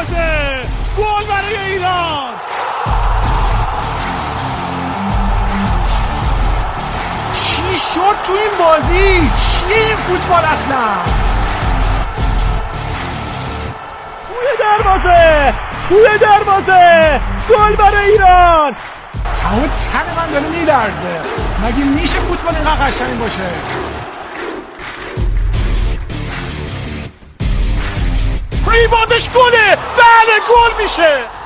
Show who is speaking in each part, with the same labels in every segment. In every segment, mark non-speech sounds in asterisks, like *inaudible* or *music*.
Speaker 1: دروازه گل برای ایران.
Speaker 2: چی شد تو این بازی؟ چیه این فوتبال اصلا؟
Speaker 1: توی دروازه. توی دروازه. گل برای ایران.
Speaker 2: تمام تن من داره میلرزه. مگه میشه فوتبال اینقدر قشنگ باشه؟
Speaker 1: ریباندش گله بله گل میشه!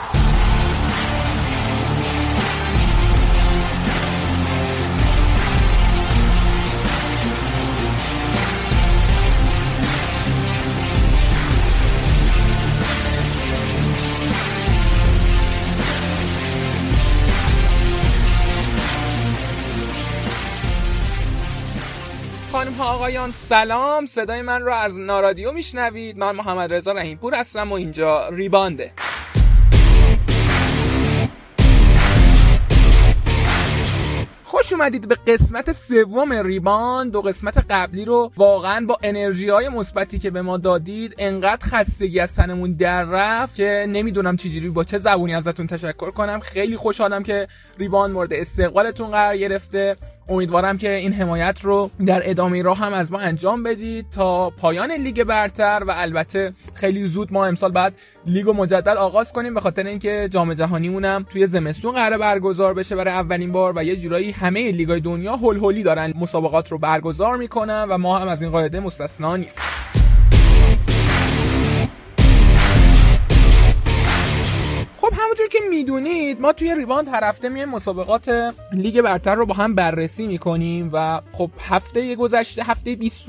Speaker 3: خانم ها آقایان سلام. صدای من رو از نارادیو میشنوید. من محمد رضا رحیمپور هستم و اینجا ریبانده. خوش اومدید به قسمت سوم ریبان. دو قسمت قبلی رو واقعا با انرژی های مثبتی که به ما دادید انقدر خستگی از تنمون در رفت که نمی‌دونم چجوری با چه زبونی ازتون تشکر کنم. خیلی خوشحالم که ریبان مورد استقبالتون قرار گرفته. امیدوارم که این حمایت رو در ادامه راه هم از ما انجام بدید تا پایان لیگ برتر و البته خیلی زود ما امسال بعد لیگ مجدد آغاز کنیم به خاطر اینکه جام جهانیمون هم توی زمستون قرار برگزار بشه برای اولین بار و یه جورایی همه لیگای دنیا هول هولی دارن مسابقات رو برگزار می‌کنن و ما هم از این قاعده مستثنا نیست همونجور که می‌دونید ما توی ریباند هر هفته میایم مسابقات لیگ برتر رو با هم بررسی می‌کنیم و خب هفته گذشته هفته 20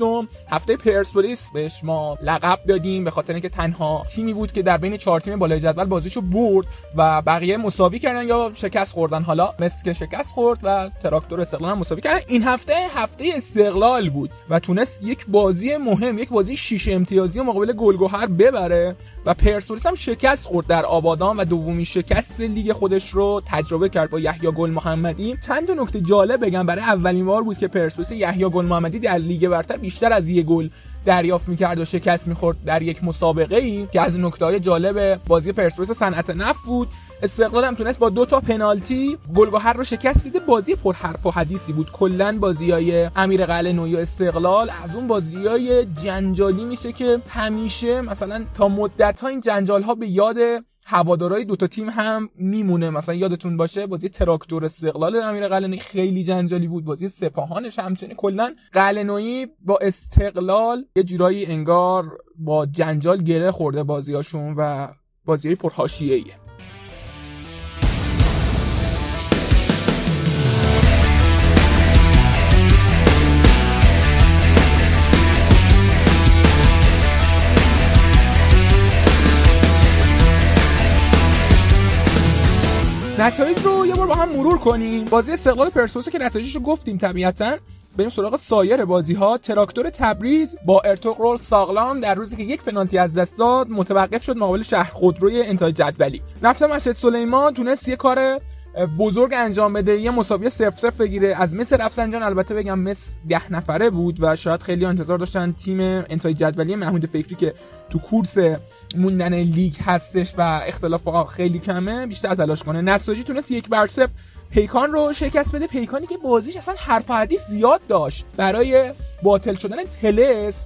Speaker 3: هفته پرسپولیس بهش ما لقب دادیم به خاطر اینکه تنها تیمی بود که در بین چهار تیم بالای جدول بازیشو برد و بقیه مساوی کردن یا شکست خوردن. سپاهان که شکست خورد و تراکتور استقلال هم مساوی کردن. این هفته هفته استقلال بود و تونست یک بازی مهم یک بازی شیش امتیازی مقابل گل گهر ببره و پرسپولیس هم شکست خورد در آبادان و دومین شکست لیگ خودش رو تجربه کرد با یحیی گل محمدی چند نکته جالب بگم. برای اولین بار بود که پرسپولیس یحیی گل محمدی در لیگ برتر بیشتر از یک گل دریافت می‌کرد و شکست می‌خورد در یک مسابقه ای که از نکته های جالب بازی پرسپولیس صنعت نفت بود. استقلال هم تونست با دو تا پنالتی گلگهر رو شکست بده. بازی پر حرف و حدیثی بود. کلا بازی های امیر قلعه‌نویی و استقلال از اون بازی های جنجالی میشه که همیشه مثلا تا مدت ها این جنجال ها به یاد هوادارهای دوتا تیم هم میمونه. مثلا یادتون باشه بازی تراکتور استقلال امیر قلعه‌نویی خیلی جنجالی بود. بازی سپاهانش همچنین کلا قلعه‌نویی با استقلال یه جورایی انگار با جنجال گره خورده بازیاشون و بازی پرحاشیه‌ایه. نتایج رو یه بار با هم مرور کنیم. بازی استقلال پرسپولیس که نتایجش رو گفتیم طبیعتا. بریم سراغ سایر بازی ها تراکتور تبریز با ارتقرال ساغلام در روزی که یک پنالتی از دست داد متوقف شد مقابل شهر خودروی انتهای جدولی. نفت مشهد سلیمان تونست یه کار بزرگ انجام بده یه مساوی صفر صفر بگیره. از مصر رفسنجان البته بگم مصر ده نفره بود و شاید خیلی انتظار داشتن تیم انتهای جدولی محمود فکری که تو کورس موندن لیگ هستش و اختلاف خیلی کمه بیشتر از تلاش کنه. نساجی تونست یک بر پیکان رو شکست بده. پیکانی که بازیش اصلا حرف حدیث زیاد داشت. برای باطل شدن تلس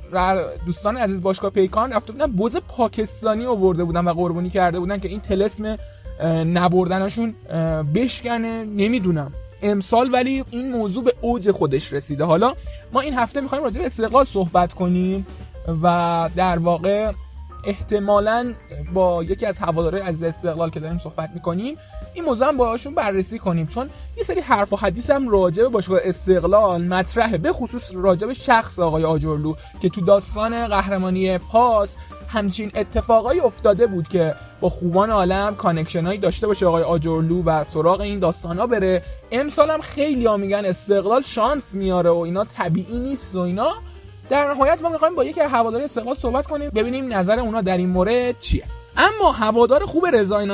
Speaker 3: دوستان عزیز باشگاه پیکان رفته بودن بوز پاکستانی آورده بودن و قربانی کرده بودن که این تلسم نبردنشون بشکنه نمی‌دونم. امسال ولی این موضوع به اوج خودش رسیده. حالا ما این هفته می‌خوایم راجع به استقلال صحبت کنیم و در واقع احتمالا با یکی از هوادارهای از استقلال که داریم صحبت می‌کنیم این موضوع هم باهاشون بررسی کنیم. چون یه سری حرف و حدیث هم راجع به باشگاه استقلال مطرحه به خصوص راجع به شخص آقای آجرلو که تو داستان قهرمانی پاس همچین اتفاقایی افتاده بود که با خوبان عالم کانکشنایی داشته باشه آقای آجرلو و سراغ این داستانا بره. امسال هم خیلی ها میگن استقلال شانس میاره و اینا طبیعی نیست و اینا. در نهایت ما می‌خوایم با یکی از هوادار استقلال صحبت کنیم ببینیم نظر اونا در این مورد چیه. اما هوادار خوب رضا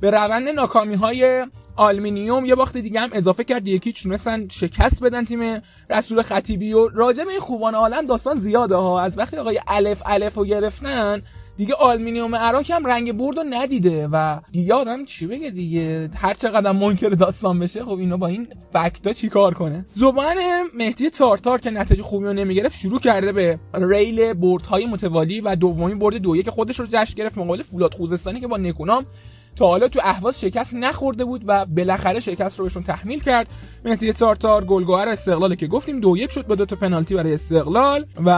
Speaker 3: به روند ناکامی های آلومینیوم یه باخت دیگه هم اضافه کرد یکی تونستن شکست بدن تیم رسول خطیبی و راجع به این خوبان عالم داستان زیاده ها. از وقتی آقای الف الف رو گرفتن دیگه آلومینیوم اراک هم رنگ برد رو ندیده و دیگه آدم چی بگه دیگه؟ هر چقدر منکر داستان بشه خب اینو با این فکتا چیکار کنه؟ ذوب آهن مهدی تارتار که نتیجه خوبی رو نمی‌گرفت شروع کرده به ریل بردهای متوالی و دومین برد دو که خودش رو جشن گرفت مقابل فولاد خوزستانی که با نکونام تا حالا تو اهواز شکست نخورده بود و بالاخره شکست رو بهشون تحمیل کرد. مهدی تارتار گلگوهر استقلاله که گفتیم دو یک شد با دو تا پنالتی برای استقلال و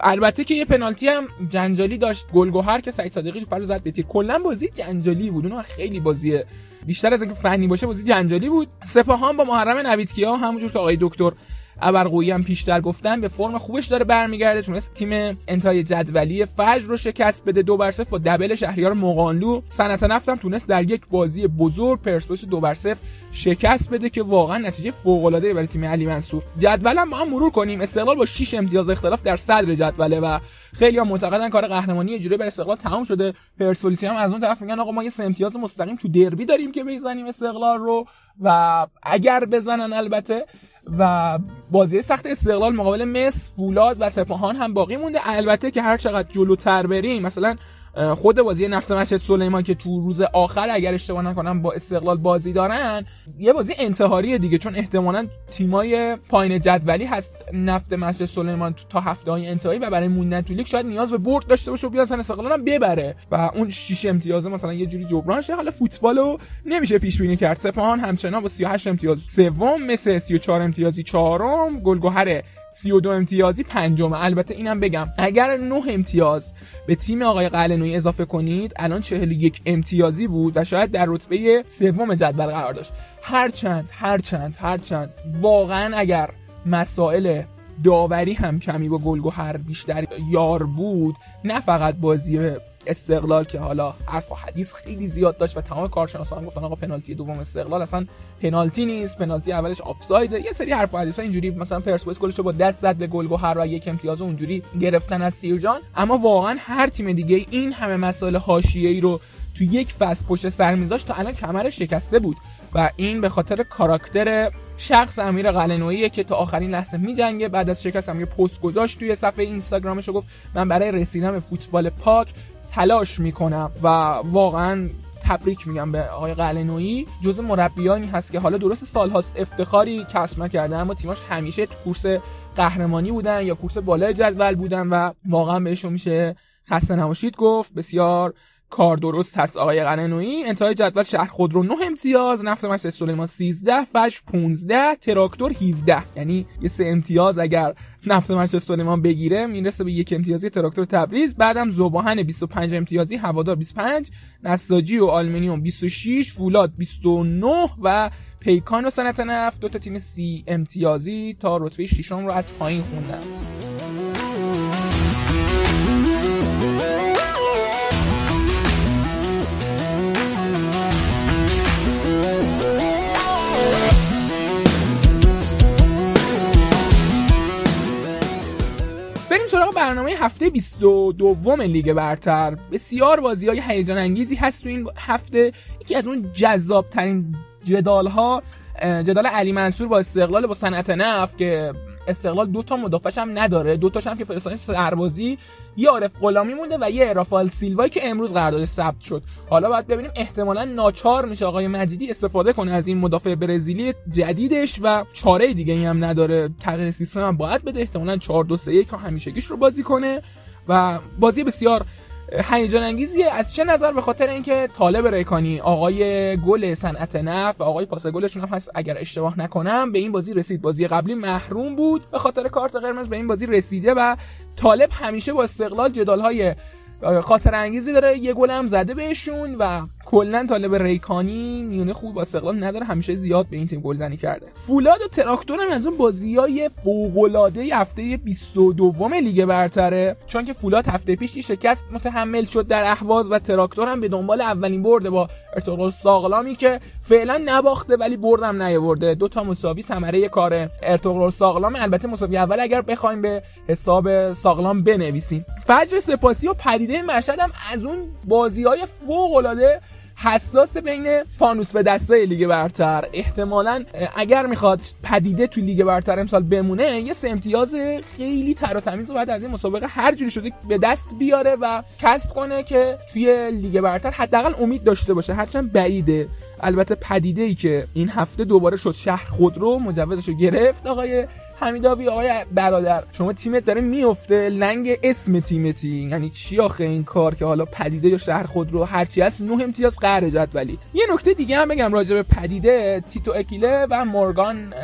Speaker 3: البته که یه پنالتی هم جنجالی داشت. گلگوهر که سعید صادقی رو زد به تیر. کلا بازی جنجالی بود. اونها خیلی بازی بیشتر از اینکه فنی باشه بازی جنجالی بود. سپاهان با محرم نویدکیا همونجور که آقای دکتر ابرقویی هم پیشتر گفتن به فرم خوبش داره برمیگرده تونست تیم انتهای جدولی فجر رو شکست بده دو بر با دبل شهریار مقانلو صنعت نفت هم تونست در یک بازی بزرگ پرسپولیس دو بر شکست بده که واقعا نتیجه فوق العاده برای تیم علی منصور. جدولم با هم مرور کنیم. استقلال با 6 امتیاز اختلاف در صدر جدوله و خیلی هم معتقدن کار قهرمانی جوری به استقلال تمام شده. پرسپولیس هم از اون طرف میگن آقا ما یه سه امتیاز مستقیم تو دربی داریم که بزنیم استقلال رو و اگر بزنن البته و بازی سخت استقلال مقابل مس فولاد و سپاهان هم باقی مونده. البته که هر چقدر جلوتر بریم مثلا خود بازی نفت مشهد سلیمان که تو روز آخر اگر اشتباه نکنم با استقلال بازی دارن یه بازی انتحاریه دیگه چون احتمالا تیمای پایین جدولی هست نفت مشهد سلیمان تا هفته های انتهایی و برای موندن تو لیگ شاید نیاز به برد داشته باشه و بیان استقلال هم ببره. و اون شیش امتیازه مثلا یه جوری جبران شه. حالا فوتبالو نمیشه پیش بینی کرد. سپاهان همچنان با 38 امتیاز سوم مثل 34 امتیازی چهارم گلگهر 32 امتیازی پنجم البته اینم بگم اگر 9 امتیاز به تیم آقای قلنوی اضافه کنید الان 41 امتیازی بود و شاید در رتبه سوم جدول قرار داشت. هرچند هرچند هرچند واقعا اگر مسائل داوری هم کمی با گلگوهر بیشتر یار بود نه فقط بازی استقلال که حالا حرف و حدیث خیلی زیاد داشت و تمام کارشناسان گفتن آقا پنالتی دوم استقلال اصلا پنالتی نیست پنالتی اولش آفسایده یه سری حرف و حدیث ها اینجوری مثلا پرسپولیس گلش رو با دست زد به گلگهر و یک امتیاز اونجوری گرفتن از سیرجان. اما واقعا هر تیم دیگه این همه مسائل حاشیه‌ای رو تو یک فصل پشت سر میذاشت تا الان کمرش شکسته بود. و این به خاطر کاراکتر شخص امیر قلنویی که تا آخرین لحظه میجنگه بعد از شکست هم یه پست گذاشت توی صفحه اینستاگرامش گفت من برای رسیدن به فوتبال پاک تلاش می‌کنم و واقعا تبریک میگم به آقای قلنویی. جز مربیانی هست که حالا درست سالهاست افتخاری کسب نکرده اما تیماش همیشه تو کورس قهرمانی بودن یا کورس بالای جدول بودن و واقعا بهشون میشه خسته نباشید. گفت بسیار کار درست هست. آقای قننوی انتهای جدول شهر خودرو 9 امتیاز نفت مشت سلیمان 13 فش 15 تراکتور 17 یعنی یه سه امتیاز اگر نفت مسجد سلیمان بگیره می‌رسه به یک امتیازی تراکتور تبریز. بعدم ذوب آهن 25 امتیازی هوادار 25 نساجی و آلومینیوم 26 فولاد 29 و پیکان و صنعت نفت. دو تا تیم سی امتیازی تا رتبه ششم رو از پایین خوندن. سراغ برنامه هفته 22 لیگ برتر. بسیار بازی های هیجان انگیزی هست تو این هفته. یکی از اون جذاب ترین جدال ها جدال علی منصور با استقلال با صنعت نفت که استقلال دو تا مدافعش هم نداره. دو تاش هم که فرستادن سربازی. یه عارف غلامی مونده و یه رافال سیلوایی که امروز قراردادش ثبت شد. حالا باید ببینیم احتمالا ناچار میشه آقای مجیدی استفاده کنه از این مدافع برزیلی جدیدش و چاره دیگه ای هم نداره. تغییر سیستم هم باید بده. احتمالا 4 2 3 1 همیشگیش رو بازی کنه و بازی بسیار هیجان انگیزیه از چه نظر؟ به خاطر اینکه طالب ریکانی آقای گل صنعت نفت و آقای پاس گلشون هم هست اگر اشتباه نکنم به این بازی رسید. بازی قبلی محروم بود. به خاطر کارت قرمز به این بازی رسیده و طالب همیشه با استقلال جدال های خاطره انگیزی داره. یه گل هم زده بهشون و کلا طالب ریکانی میونه خوب با استقلال نداره همیشه زیاد به این تیم گلزنی کرده. فولاد و تراکتور هم از اون بازیای فوق العاده هفته 22 لیگ برتره. چون که فولاد هفته پیش شکست متحمل شد در اهواز و تراکتور هم به دنبال اولین برده با ارتقال ساغلامی که فعلا نباخته ولی بردم نیاورده. دو تا مساوی ثمره کار ارتقال ساغلام البته مساوی اول اگر بخوایم به حساب ساغلام بنویسیم. فجر سپاسی و پدیده مشهد هم از اون بازی های فوق العاده حساس بین فانوس به دسته لیگ برتر. احتمالا اگر می‌خواد پدیده تو لیگ برتر امسال بمونه یه سه امتیاز خیلی تر و تمیز باید از این مسابقه هر جوری شده به دست بیاره و کسب کنه که توی لیگ برتر حداقل امید داشته باشه. هرچند بعیده. البته پدیده ای که این هفته دوباره شد شهر خودرو مجوزش رو گرفت. آقای حمیداوی آقای برادر شما تیمت داره میفته لنگ اسم تیمتی یعنی چی آخه این کار که حالا پدیده یا شهر خود رو هرچی هست نه امتیاز قهر جدولید یه نکته دیگه هم بگم راجع به پدیده تیتو اکیله و مورگان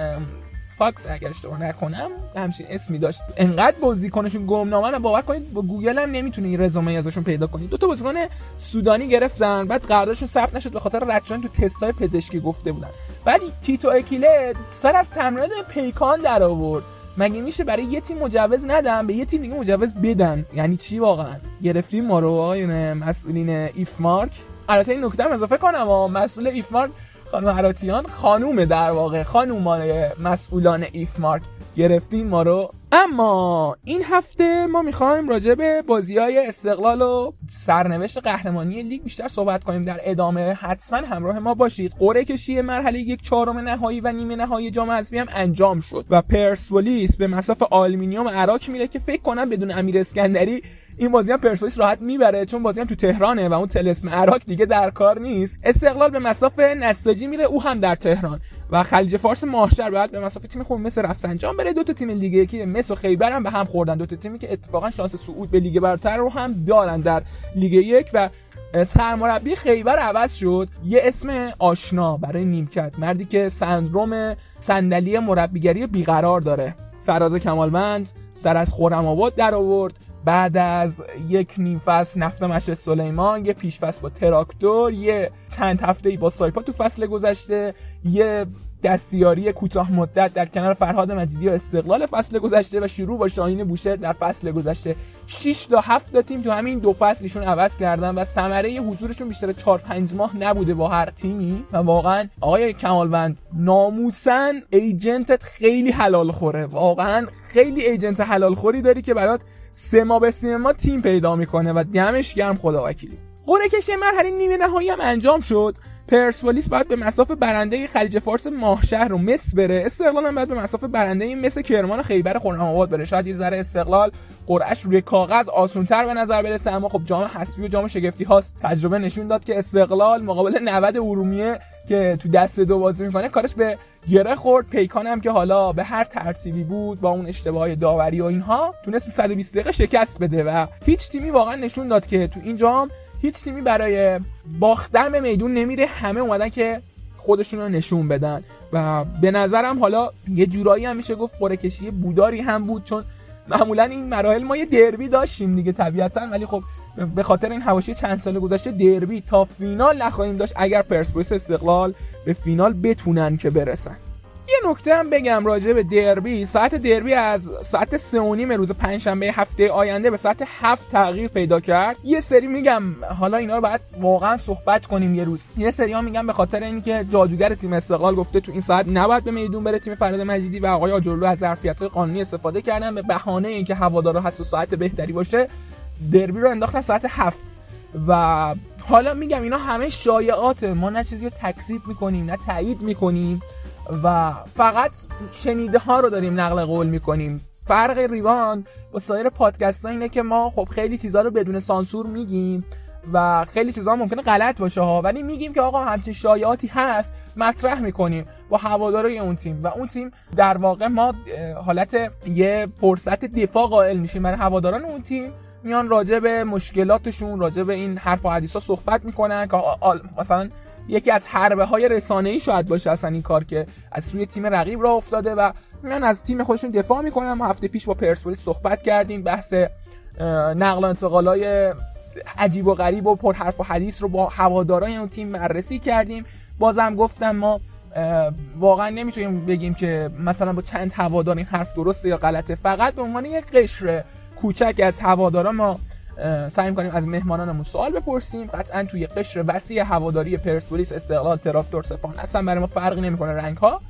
Speaker 3: فاکس اگر اشتباه نکنم همچین اسمی داشت. انقدر بازیکنشون گمنامه باور کنید با گوگل هم نمی‌تونه این رزومه ازشون پیدا کنید دو تا بازیکن سودانی گرفتن بعد قراردادشون ثبت نشد به خاطر رد تو تستای پزشکی گفته بودن. بعد تیتو اکیله سر از تمرینات پیکان در آورد. مگه میشه برای یه تیم مجوز ندن به یه تیم دیگه مجوز بدن؟ یعنی چی واقعا؟ گرفتین ما رو مسئولین ایفمارک. البته این نکته اضافه کنم مسئول ایفمارک خانم هراتیان خانوم در واقع خانومان مسئولان ایفمارک گرفتین ما رو. اما این هفته ما می‌خوایم راجع به بازی های استقلال و سرنوشت قهرمانی لیگ بیشتر صحبت کنیم. در ادامه حتما همراه ما باشید. قرعه کشی مرحله یک چهارم نهایی و نیمه نهایی جام حذفی هم انجام شد و پرسپولیس به مصاف آلومینیوم اراک میره که فکر کنم بدون امیر اسکندری این بازی هم پرسپولیس راحت می‌بره چون بازی هم تو تهرانه و اون تلسم عراق دیگه در کار نیست. استقلال به مساف نساجی میره او هم در تهران. و خلیج فارس ماهشهر بعد به مسافه تیم خوب مثل رفسنجان بره دو تا تیم لیگ یکی مس و خیبر هم به هم خوردن. دو تا تیمی که اتفاقا شانس صعود به لیگ برتر رو هم دارن در لیگ یک و سرمربی خیبر عوض شد. یه اسم آشنا برای نیمکت. مردی که سندروم صندلی مربیگری بیقرار داره. فراز کمالمند سر از خورم در آورد بعد از یک نیم فصل نفت مشهد سلیمان یه پیش فصل با تراکتور یه چند هفته با سایپا تو فصل گذشته یه دستیاری کوتاه مدت در کنار فرهاد مجیدی و استقلال فصل گذشته و شروع با شاهین بوشهر در فصل گذشته. 6 تا 7 تا تیم تو همین دو فصلشون عوض کردن و ثمره حضورشون بیشتر 4 5 ماه نبوده با هر تیمی و واقعا آقای کمالوند ناموسن ایجنتت خیلی حلال خوره. واقعا خیلی ایجنت حلال خوری داری که برات سه ما به سینما تیم پیدا می‌کنه و دمش گرم خدا وکیلی. قرعه کشی مرحله نیمه نهایی هم انجام شد. پرسپولیس باید به مسافه برنده خلیج فارس ماهشهر رو مس بره. استقلال هم باید به مسافه برنده مس کرمان و خیبر خرم‌آباد بره. شاید یه ذره استقلال قرعش روی کاغذ آسونتر به نظر برسه اما خب جام حذفی و جام شگفتی هاست. تجربه نشون داد که استقلال مقابل 90 ارومیه که تو دست دو بازی می‌کنه کارش به گره خورد. پیکان هم که حالا به هر ترتیبی بود با اون اشتباه داوری و اینها تونست تو 120 دقیقه شکست بده و هیچ تیمی واقعا نشون داد که تو این جام هیچ تیمی برای باختن به میدون نمیره همه اومدن که خودشون رو نشون بدن. و به نظرم حالا یه جورایی هم میشه گفت قرعه بوداری هم بود چون معمولا این مراحل ما یه دربی داشتیم دیگه طبیعتا. ولی خب به خاطر این حواشی چند سال گذشته دربی تا فینال نخواهیم داشت اگر پرسپولیس استقلال به فینال بتونن که برسن. یه نکته هم بگم راجع به دربی. ساعت دربی از ساعت سه و نیم روز پنجشنبه هفته آینده به ساعت هفت تغییر پیدا کرد. یه سری میگم حالا اینا رو باید واقعا صحبت کنیم یه روز. یه سری ها میگم به خاطر اینکه جادوگر تیم استقلال گفته تو این ساعت نباید به میدون بره. تیم فراد مجیدی و آقای آجرلو از ظرفیت قانونی استفاده کردن. به بهانه اینکه هوادارا هست و ساعت بهتری باشه دربی رو انداختن ساعت هفت. و حالا میگم اینا همه شایعات. ما نه چیزی رو تکذیب می‌کنیم نه تایید می‌کنیم. و فقط شنیده ها رو داریم نقل قول می‌کنیم. فرق ریوان با سایر پادکست ها اینه که ما خب خیلی چیزها رو بدون سانسور میگیم و خیلی چیزها ممکنه غلط باشه ها. ولی میگیم که آقا همچین شایعاتی هست مطرح می‌کنیم با هوادارای اون تیم. و اون تیم در واقع ما حالت یه فرصت دفاع قائل میشیم. برای هواداران اون تیم میان راجع به مشکلاتشون راجع به این حرف و حدیث ها صحبت می‌کنن که مثلا یکی از حربه های رسانه ای شاید باشه اصلا این کار که از سوی تیم رقیب را افتاده و من از تیم خودشون دفاع می‌کنم. هفته پیش با پرسپولیس صحبت کردیم بحث نقل و انتقالای عجیب و غریب و پر حرف و حدیث رو با هواداران اون تیم بررسی کردیم. بازم گفتم ما واقعا نمی‌تونیم بگیم که مثلا با چند هوادار این حرف درسته یا غلطه. فقط به عنوان یک قشر کوچک از هواداران ما سعی کنیم از مهمانانمون سوال بپرسیم. قطعا توی قشر وسیع هواداری پرسپولیس استقلال تراکتور سپاهان اصلا برای ما فرقی نمی‌کنه رنگ ها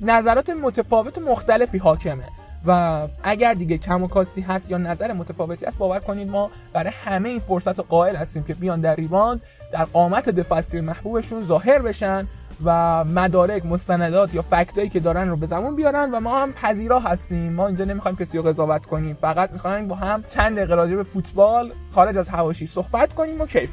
Speaker 3: نظرات متفاوت مختلفی حاکمه. و اگر دیگه کم و کاسی هست یا نظر متفاوتی هست باور کنید ما برای همه این فرصت قائل هستیم که بیان در ریباند در قامت دفاع محبوبشون ظاهر بشن. و مدارک مستندات یا فکتایی که دارن رو به زمان بیارن و ما هم پذیرا هستیم. ما اینجا نمی‌خوایم کسی رو قضاوت کنیم. فقط می‌خوایم با هم چند دقیقه به فوتبال خارج از حواشی صحبت کنیم و کیف.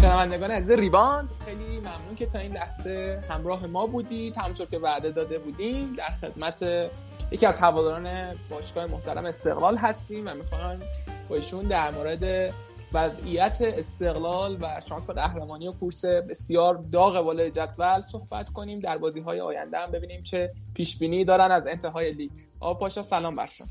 Speaker 3: شنوندگان عزیز ریباند خیلی ممنون که تا این لحظه همراه ما بودید. همونطور که وعده داده بودیم در خدمت یکی از هواداران باشگاه محترم استقلال هستیم و می‌خوام با ایشون در مورد وضعیت استقلال و شانس قهرمانی و کورس بسیار داغ بالای جدول صحبت کنیم. در بازی های آینده هم ببینیم چه پیش بینی دارن از انتهای لیگ. آقا پاشا سلام برشون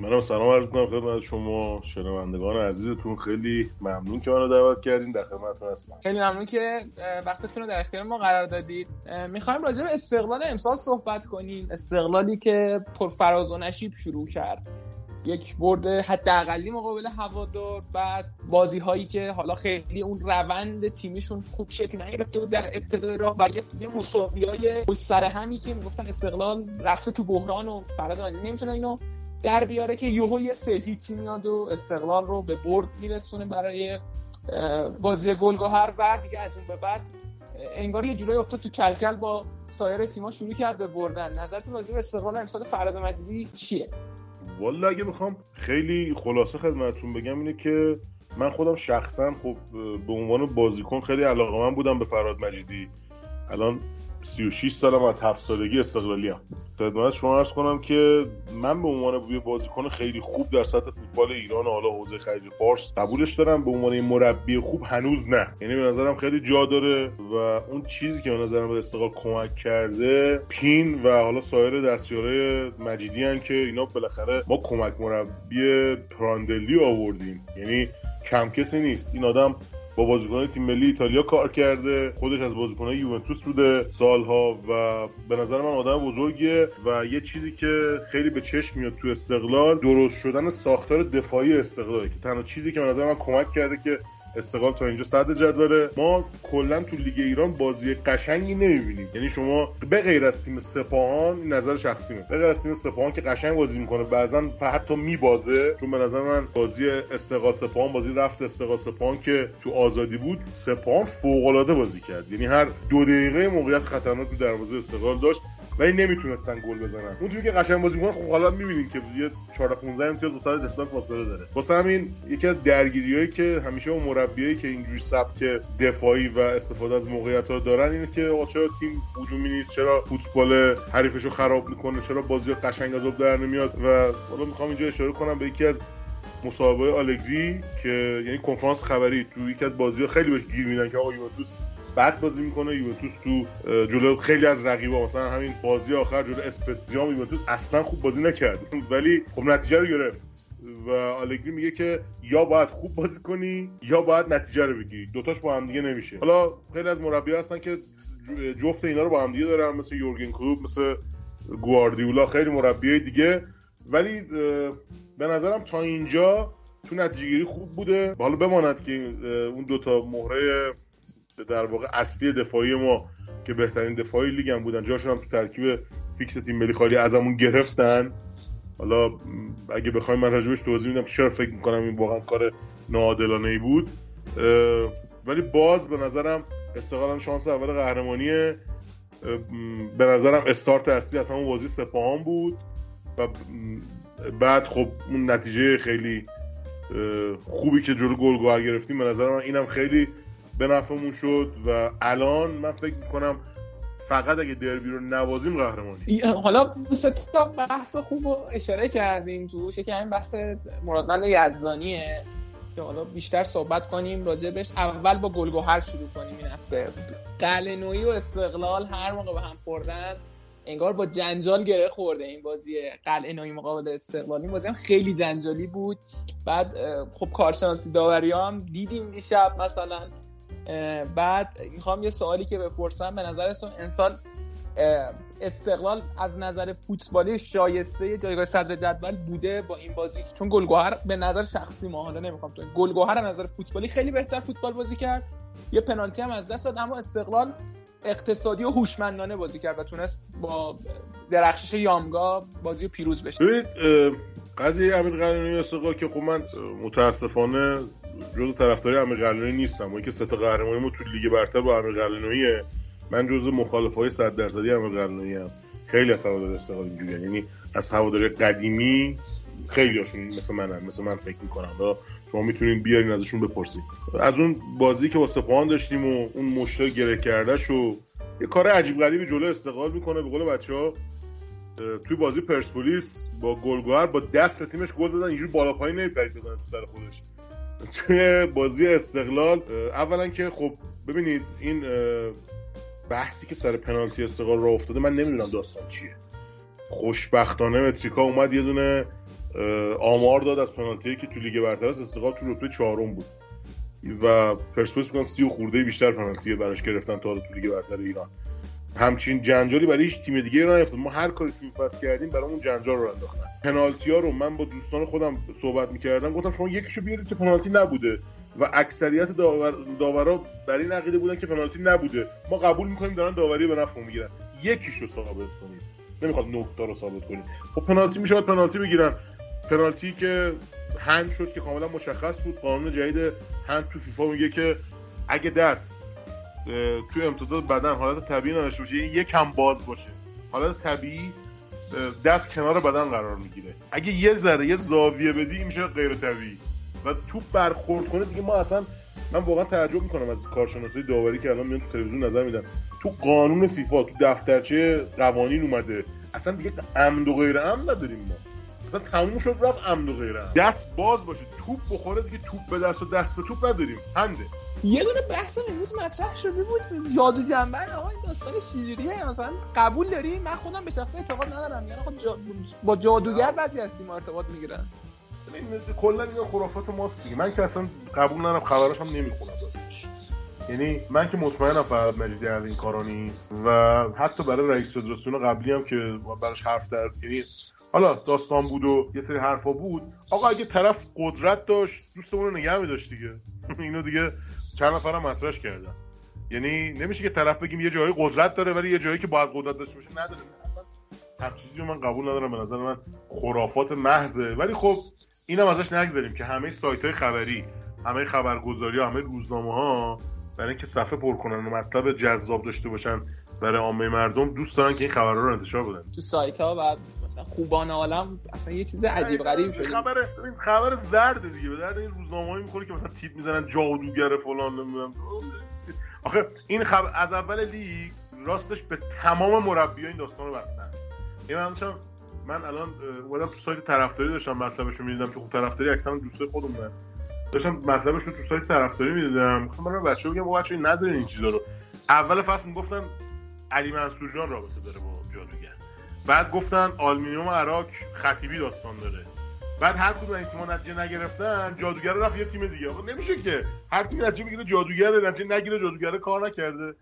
Speaker 4: منم سلام عرض کنم خدمت شما. شنوندگان عزیزتون خیلی ممنون که منو دعوت کردین. در خدمتتون هستم.
Speaker 3: خیلی ممنون که وقتتون رو در اختیار ما قرار دادید. می‌خوایم راجع به استقلال امسال صحبت کنیم. استقلالی که پر فراز و نشیب شروع کرد. یک برد حداقلی مقابل هوادار بعد بازی هایی که حالا خیلی اون روند تیمیشون خوب شکل نگرفته بود در ابتدای راه و یه مساوی های سر همی که می‌گفتن استقلال رفته تو بحران و فراد نمی‌تونه اینو در بیاره که یوهو یه سه هیچی میاد و استقلال رو به برد میرسونه برای بازی گلگهر و دیگه از اون به بعد انگار یه جورایی افتاد تو کلکل با سایر تیم‌ها شروع کرد به بردن. راجع به استقلال امسال فراد مجیدی چیه؟
Speaker 4: والا اگه می‌خوام خیلی خلاصه خدمتتون بگم اینه که من خودم شخصا خب به عنوان بازیکن خیلی علاقه من بودم به فراد مجیدی. الان 36 سالم از هفت سالگی استقلالی هم خدمت شما ارز کنم که من به عنوان یه بازیکن خیلی خوب در سطح فوتبال ایران و حالا حوزه خلیج فارس قبولش دارم به عنوان مربی خوب هنوز نه. یعنی به نظرم خیلی جا داره و اون چیزی که به نظرم به استقلال کمک کرده پین و حالا سایر دستیاره مجیدی هن که اینا بالاخره ما کمک مربی پراندلی آوردیم. یعنی کم کسی نیست. این آدم با بازیکنان تیم ملی ایتالیا کار کرده خودش از بازیکنان یوونتوس بوده سالها و به نظر من آدم بزرگیه و یه چیزی که خیلی به چشم میاد تو استقلال درست شدن ساختار دفاعی استقلاله که تنها چیزی که به نظر من کمک کرده که استقلال تا اینجا صد جدوله. ما کلا تو لیگ ایران بازی قشنگی نمی‌بینیم. یعنی شما به غیر از تیم سپاهان نظر شخصیمه به غیر از تیم سپاهان که قشنگ بازی می‌کنه. بعضا حتی میبازه. چون به نظر من بازی استقلال سپاهان بازی رفت استقلال سپاهان که تو آزادی بود سپاهان فوق العاده بازی کرد. یعنی هر دو دقیقه موقعیت خطرناک تو دروازه استقلال داشت. ولی نمی‌تونستن گل بزنن. اون تیمی که قشنگ بازی می‌کنه خب حالا می‌بینین که یه 14 15 امتیاز وسط دفاع فاصله داره. واسه همین یکی از درگیریایی که همیشه اون مربیایی که اینجوری سبک دفاعی و استفاده از موقعیت ها دارن اینه که آقا چرا تیم هجومی نیست؟ چرا فوتبال حریفشو خراب می‌کنه؟ چرا بازی قشنگ از در نمیاد؟ و حالا می‌خوام اینجا اشاره کنم به یکی از مسابقه آلگری که یعنی کنفرانس خبری تو یکی از بازی‌ها خیلی بهش گیر میدن که آقا یوونتوس بد بازی می‌کنه. یوونتوس تو جلو خیلی از رقیبا مثلا همین بازی آخر جلو اسپتزیا یوونتوس اصلا خوب بازی نکرد. *laughs* ولی خب نتیجه رو گرفت. و آلگری میگه که یا باید خوب بازی کنی یا باید نتیجه رو بگیری. دوتاش با هم دیگه نمیشه. حالا خیلی از مربی هستن که جفت اینا رو با هم دیگه دارن مثل یورگن کلوب مثل گواردیولا خیلی مربی دیگه. ولی به نظرم تا اینجا تو نتیجه خوب بوده. حالا بماند که اون دوتا مهره در واقع اصلی دفاعی ما که بهترین دفاعی لیگ هم بودن. جاشون هم تو ترکیب فیکس تیم ملی خالی ازمون گرفتن. حالا اگه بخوایم من راجبش توضیح میدم چرا فکر می‌کنم این واقعا کار ناعادلانه ای بود ولی باز به نظرم استقلال شانس اول قهرمانی به نظرم استارت اصلی از همون بازی سپاهان بود و بعد خب اون نتیجه خیلی خوبی که جلو گلگوهر گرفتیم به نظر من اینم خیلی به نفعمون شد و الان من فکر می‌کنم فقط اگه دربی رو نوازیم قهرمانی
Speaker 3: حالا سه تا بحث خوب رو اشاره کردیم تو که این بحث مرادمند یزدانیه که حالا بیشتر صحبت کنیم راجع بهش اول با گلگوهر شروع کنیم این هفته. قلنوی و استقلال هر موقع به هم خوردن انگار با جنجال گره خورده این بازی قلعه مقابل استقلال این بازی هم خیلی جنجالی بود. بعد خب کارشناسی داوری هم دیدیم دیشب مثلا بعد می‌خوام یه سوالی که بپرسم به نظرتون انسان استقلال از نظر فوتبالی شایسته جایگاه صدر جدول بوده با این بازی؟ چون گلگوهر به نظر شخصی ما حالا نمی‌خوام تو گلگوهر از نظر فوتبالی خیلی بهتر فوتبال بازی کرد. یه پنالتی هم از دست داد اما استقلال اقتصادی و هوشمندانه بازی کرد و تونست با درخشش یامگا بازی پیروز بشه.
Speaker 4: ببینید قضیه امیر قلعه‌نویی استقلال که خب من متاسفانه جزء طرفداری امیر قلعه‌نویی نیستم. اون که سه تا قهرمانی ما تو لیگ برتر با امیر قلعه‌نوییه من جزء مخالفای 100 درصدی امیر قلعه‌نویی ام خیلی از هوادار استقلال اینجوریه. یعنی از هواداری قدیمی خیلی هاشون مثل منن. مثل من فکر می‌کنم. و شما می‌تونین بیارین ازشون بپرسید از اون بازی که با سپاهان داشتیم و اون مشتا گره کردهش و یه کار عجیب غریبی جلو استقلال می‌کنه به قول بچه توی بازی پرسپولیس با گلگوهر با دست تیمش گل زدن. اینجوری بالا پایین نمیپرید بزنن تو سر خودش. توی بازی استقلال اولا که خب ببینید این بحثی که سر پنالتی استقلال را افتاده من نمی‌دونم داستان چیه. خوشبختانه متریکا اومد یه دونه آمار داد از پنالتی که تو لیگ برتر است استقلال تو رتبه چهارم بود. و پرسپولیس میگم سی و خورده بیشتر پنالتی براش گرفتن تا تو لیگ برتر ایران. همچین جنجالی برای هیچ تیم دیگه نیفتاد ما هر کاری تو این فصل کردیم برامون جنجال رو انداختن. پنالتی ها رو من با دوستان خودم صحبت می‌کردم گفتم شما یکیشو بیارید که پنالتی نبوده. و اکثریت داور داورا بر این عقیده بودن که پنالتی نبوده. ما قبول می‌کنیم دارن داوری به نفع می‌گیرن. یکیشو ثابت کنید. نمی‌خواد نقطه رو ثابت کنید. خب پنالتی میشه پنالتی بگیرن پنالتی که هند شد که کاملا مشخص بود. قانون جدید هند تو فیفا میگه که اگه دست تو امتداد بدن حالت طبیعی نداشته باشه. یک کم باز باشه. حالت طبیعی دست کنار بدن قرار می‌گیره. اگه یه ذره یه زاویه بدی میشه غیر طبیعی. و تو برخورد کنه دیگه ما اصلا من واقعا تعجب می‌کنم از کارشناسی داوری که الان میان تو تلویزیون نظر میدن. تو قانون فیفا تو دفترچه قوانین اومده. اصلا دیگه عمد و غیر عمد نداریم ما. اصلا تموم شد رفت عمد و غیر عمد دست باز باشه. توپ بخوره دیگه توپ به دست و دست به توپ نداریم. هنده
Speaker 3: یه دونه بحث امروز مطرح شده بود. جادو جنبن آقا این داستان شیریه مثلا قبول داری؟ من خودم به شخصه اعتقاد ندارم. یعنی خود جا... با جادوگر بعضی از تیم ارتباط می‌گیرن.
Speaker 4: کلا این خرافات ماست من که اصلا قبول ندارم خبراش هم نمی‌خونم راستش. یعنی من که مطمئنم فراد مجیدی از این کارا نیست. و حتی برای رئیس فدراسیون قبلی هم که براش حرف در یعنی حالا داستان بود و یه سری حرفا بود آقا اگه طرف قدرت داشت دوستمون رو نگه می‌داشت دیگه. *laughs* اینو دیگه چند نفرم مطرحش کردن. یعنی نمیشه که طرف بگیم یه جایی قدرت داره ولی یه جایی که باید قدرت داشته باشه نداره. اصلا چیزی من قبول ندارم به نظر من خرافات محضه. ولی خب اینم ازش نگذاریم که همه سایت های خبری همه خبرگزاری همه روزنامه ها برای اینکه صفحه پر کنن و مطلب جذاب داشته باشن برای عامه مردم دوست دارن که این خبرها رو انتشار بدن.
Speaker 3: تو سایت ها بعد خوبان عالم اصلا یه چیز عجیب غریب شده
Speaker 4: خبر خبر زرد دیگه به درد این روزنامه‌ای می‌خوره که مثلا تیپ می‌زنن جادوگر فلان نمی‌دونم. آخه این خبر از اول لیگ راستش به تمام مربی‌ها این داستان رو بستن. یعنی من من الان اومدم تو سایت طرفداری داشتم مطلبش رو می‌دیدم که خب طرفداری اکثرا دوستای خودمون داشتم مطلبش رو تو سایت طرفداری می‌دیدم. گفتم من بچه‌ها بگم بچه‌ها نذارین این چیزا رو. اول فصل می‌گفتن علی منصور جان رابطه داره با جادوگر. بعد گفتن آلمینیوم عراق خطیبی داستان داره. بعد هر کدوم این تیم‌ها نتیجه نگرفتن جادوگر رفت یه تیم دیگه. نمیشه که. هر تیم نتیجه می‌گیره جادوگر نتیجه نگیره جادوگر کار نکرده.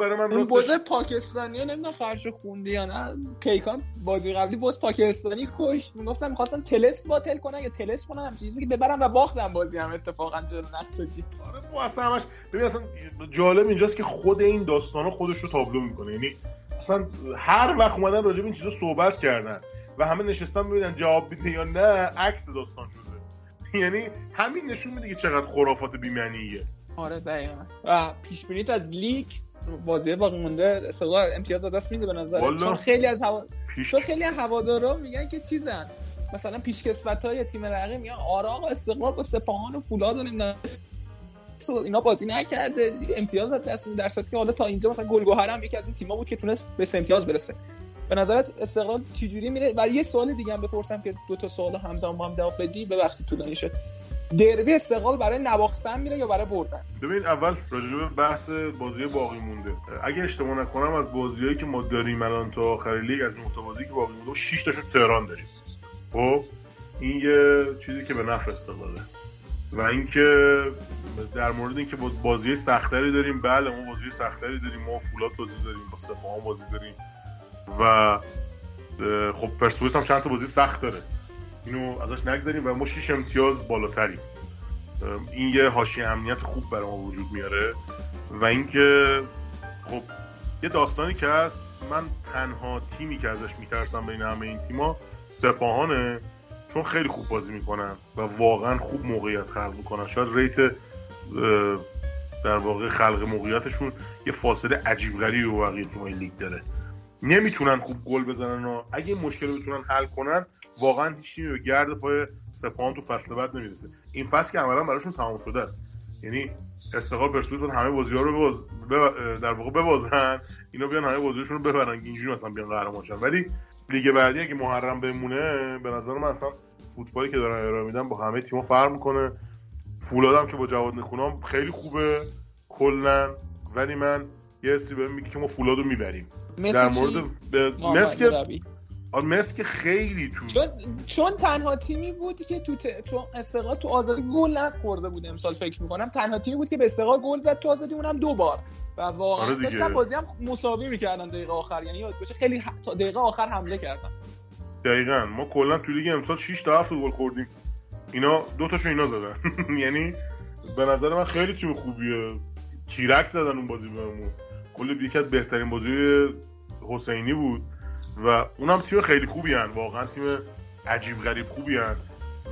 Speaker 4: برای من
Speaker 3: اون بازی پاکستانی نمی‌دونم فرش خوندی یا نه. کیکان بازی قبلی باز پاکستانی کش می‌گفتن می‌خواستن تلس باطل کنن یا تلس کنن هم چیزی که ببرن و باختن بازی هم اتفاقا جلو نساجی.
Speaker 4: آره خب اصلا همش ببین اصلا جالب اینجاست که خود این داستانا خودش رو تابلو می‌کنه. یعنی اصلا هر وقت اومدن راجع به این چیزا صحبت کردن و همه نشستن ببینن جواب میده یا نه عکس داستان شده. یعنی همین نشون میده که چقدر خرافات بی‌معنیه.
Speaker 3: آره دقیقاً. و پیش از لیگ بازی باقی مونده. امتیاز دست میده به نظر چون خیلی از هوا پیش... خیلی هوادارا میگن که چیزن. مثلا پیشکسوت های تیم رقیب میگن آراغ استقلال با سپاهان و فولاد و نمی‌دونم. اینا بازی نکرده. امتیاز دست میده. در که حالا تا اینجا مثلا گلگهر هم یکی از این تیم‌ها بود که تونست به امتیاز برسه. به نظرت استقلال چجوری میره؟ و یه سوال دیگه هم بپرسم که دو تا سوال همزمان با هم جواب بدی. ببخشید طولانی شد. دربی استقلال برای نواختن میره یا برای بردن؟
Speaker 4: ببین اول راجع بحث بازی باقی مونده. اگه اشتباه نکنم از بازیایی که ما داریم الان تا آخر لیگ از نقطه که باقی مونده 6 تاشو تهران داریم. خب؟ این یه چیزی که به نفع استقلاله. و اینکه در مورد اینکه بازی سختری داریم بله ما بازی سختری داریم ما فولاد بازی داریم با سپاهان بازی داریم. و خب پرسپولیس هم چند تا بازی سخت داره. اینو ازش نگذاریم و ما 6 امتیاز بالاتریم. این یه حاشیه امنیت خوب برای ما وجود میاره و اینکه خب یه داستانی که هست من تنها تیمی که ازش میترسم بین همه این تیما سپاهانه چون خیلی خوب بازی می‌کنن و واقعا خوب موقعیت خلق می‌کنن. شاید ریت در واقع خلق موقعیتشون یه فاصله عجیب غریبی با بقیه تیمای لیگ داره. نمی‌تونن خوب گل بزنن و اگه مشکل رو بتونن حل کنن واقعا هیچ به گرد پای سپاهان تو فصل بعد نمی‌رسه. این فصل که عملا براشون تمام شده است. یعنی استقلال پرسپولیس بود همه بازی‌ها رو بباز... در واقع ببازن اینا بیان همه بازیشون رو ببرن اینجوری مثلا بیان قهرمان شن. ولی لیگ بعدی اگه محرم بمونه به نظر من اصلا فوتبالی که دارن ارائه میدن با همه تیم‌ها فرق می‌کنه. فولادم که با جواد نخونام خیلی خوبه کلا. ولی من یه حسی بهم میگه که ما فولادو می‌بریم. در مورد مسی که آره مسی که خیلی تو
Speaker 3: چون, چون تنها تیمی بود که تو ت... چون استقلال تو آزادی گل نخورده بود امسال فکر می‌کنم. تنها تیمی بود که به استقلال گل زد تو آزادی اونم دو بار. و واقعا آره داشتن بازی هم مساوی می‌کردن دقیقه آخر. یعنی یاد باشه خیلی تا دقیقه آخر حمله کردن.
Speaker 4: دقیقا. ما کلا تو لیگ امسال 6 تا 7 گل خوردیم. اینا دو تاشو اینا زدن. *laughs* یعنی به نظر من خیلی تیم خوبیه. چیرک زدن اون بازی بهمون. کلی یکی از بهترین بازی حسینی بود. و اونم تیم خیلی خوبی هن. واقعا تیم عجیب غریب خوبی هن.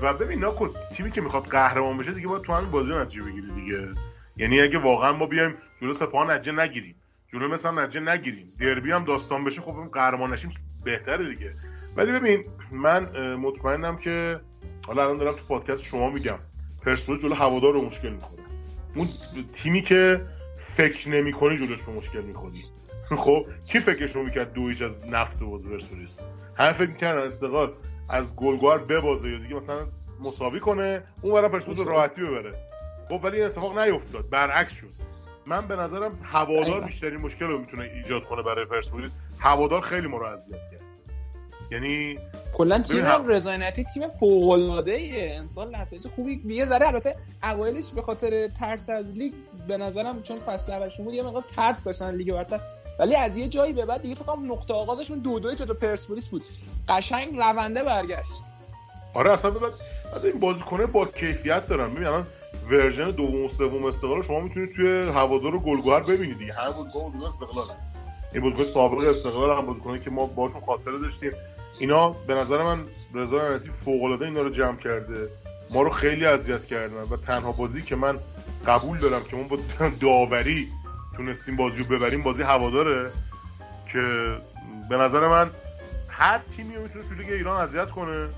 Speaker 4: و ببین نکن تیمی که می‌خواد قهرمان بشه دیگه باید تو همین بازی نتیجه بگیری دیگه یعنی اگه واقعا ما بیایم جلو سپاهان نتیجه نگیریم جلو مثلا نتیجه نگیریم دربی هم داستان بشه خب قهرمان نشیم بهتره دیگه ولی ببین من مطمئنم که حالا الان دارم تو پادکست شما میگم پرسپولیس جلو هوادار رو مشکل می‌کنه اون تیمی که فکر نمی‌کنی جلوش به مشکل می‌خوری خب کی فکرش رو می‌کرد دو از نفت و پرسپولیس همه فکر می‌کردن استقلال از گلگوار ببازه یا دیگه مثلا مساوی کنه اون برای پرسپولیس راحتی ببره. خب ولی این اتفاق نیفتاد. برعکس شد. من به نظرم هوادار بیشترین مشکل رو می‌تونه ایجاد کنه برای پرسپولیس. هوادار خیلی ما رو اذیت کرد. یعنی
Speaker 3: کلا تیم رضایتی تیم فوق العاده امسال نتایج خوبی یه ذره البته اوایلش به خاطر ترس از لیگ به نظرم چون فصل اولشون بود یه مقدار ترس داشتن لیگ برتر. ولی از یه جایی به بعد دیگه فکر کنم نقطه آغازشون دو دوی جلو پرسپولیس بود. قشنگ رونده برگشت.
Speaker 4: آره اصلا بعد این بازیکنه با کیفیت دارن. ببین الان ورژن دوم و سوم استقلال شما می‌تونید توی هوادار گلگهر ببینید دیگه. همه بازیکن استقلال این بازیکن سابق استقلال هم بازیکنی که ما باشون خاطره داشتیم. اینا به نظر من رضا نعمتی فوق العاده اینا رو جمع کرده. ما رو خیلی اذیت کردن. و تنها بازی که من قبول دارم که ما با داوری تونستیم بازی رو ببریم بازی هواداره که به نظر من هر تیمی رو می‌تونه تو لیگ ایران اذیت کنه.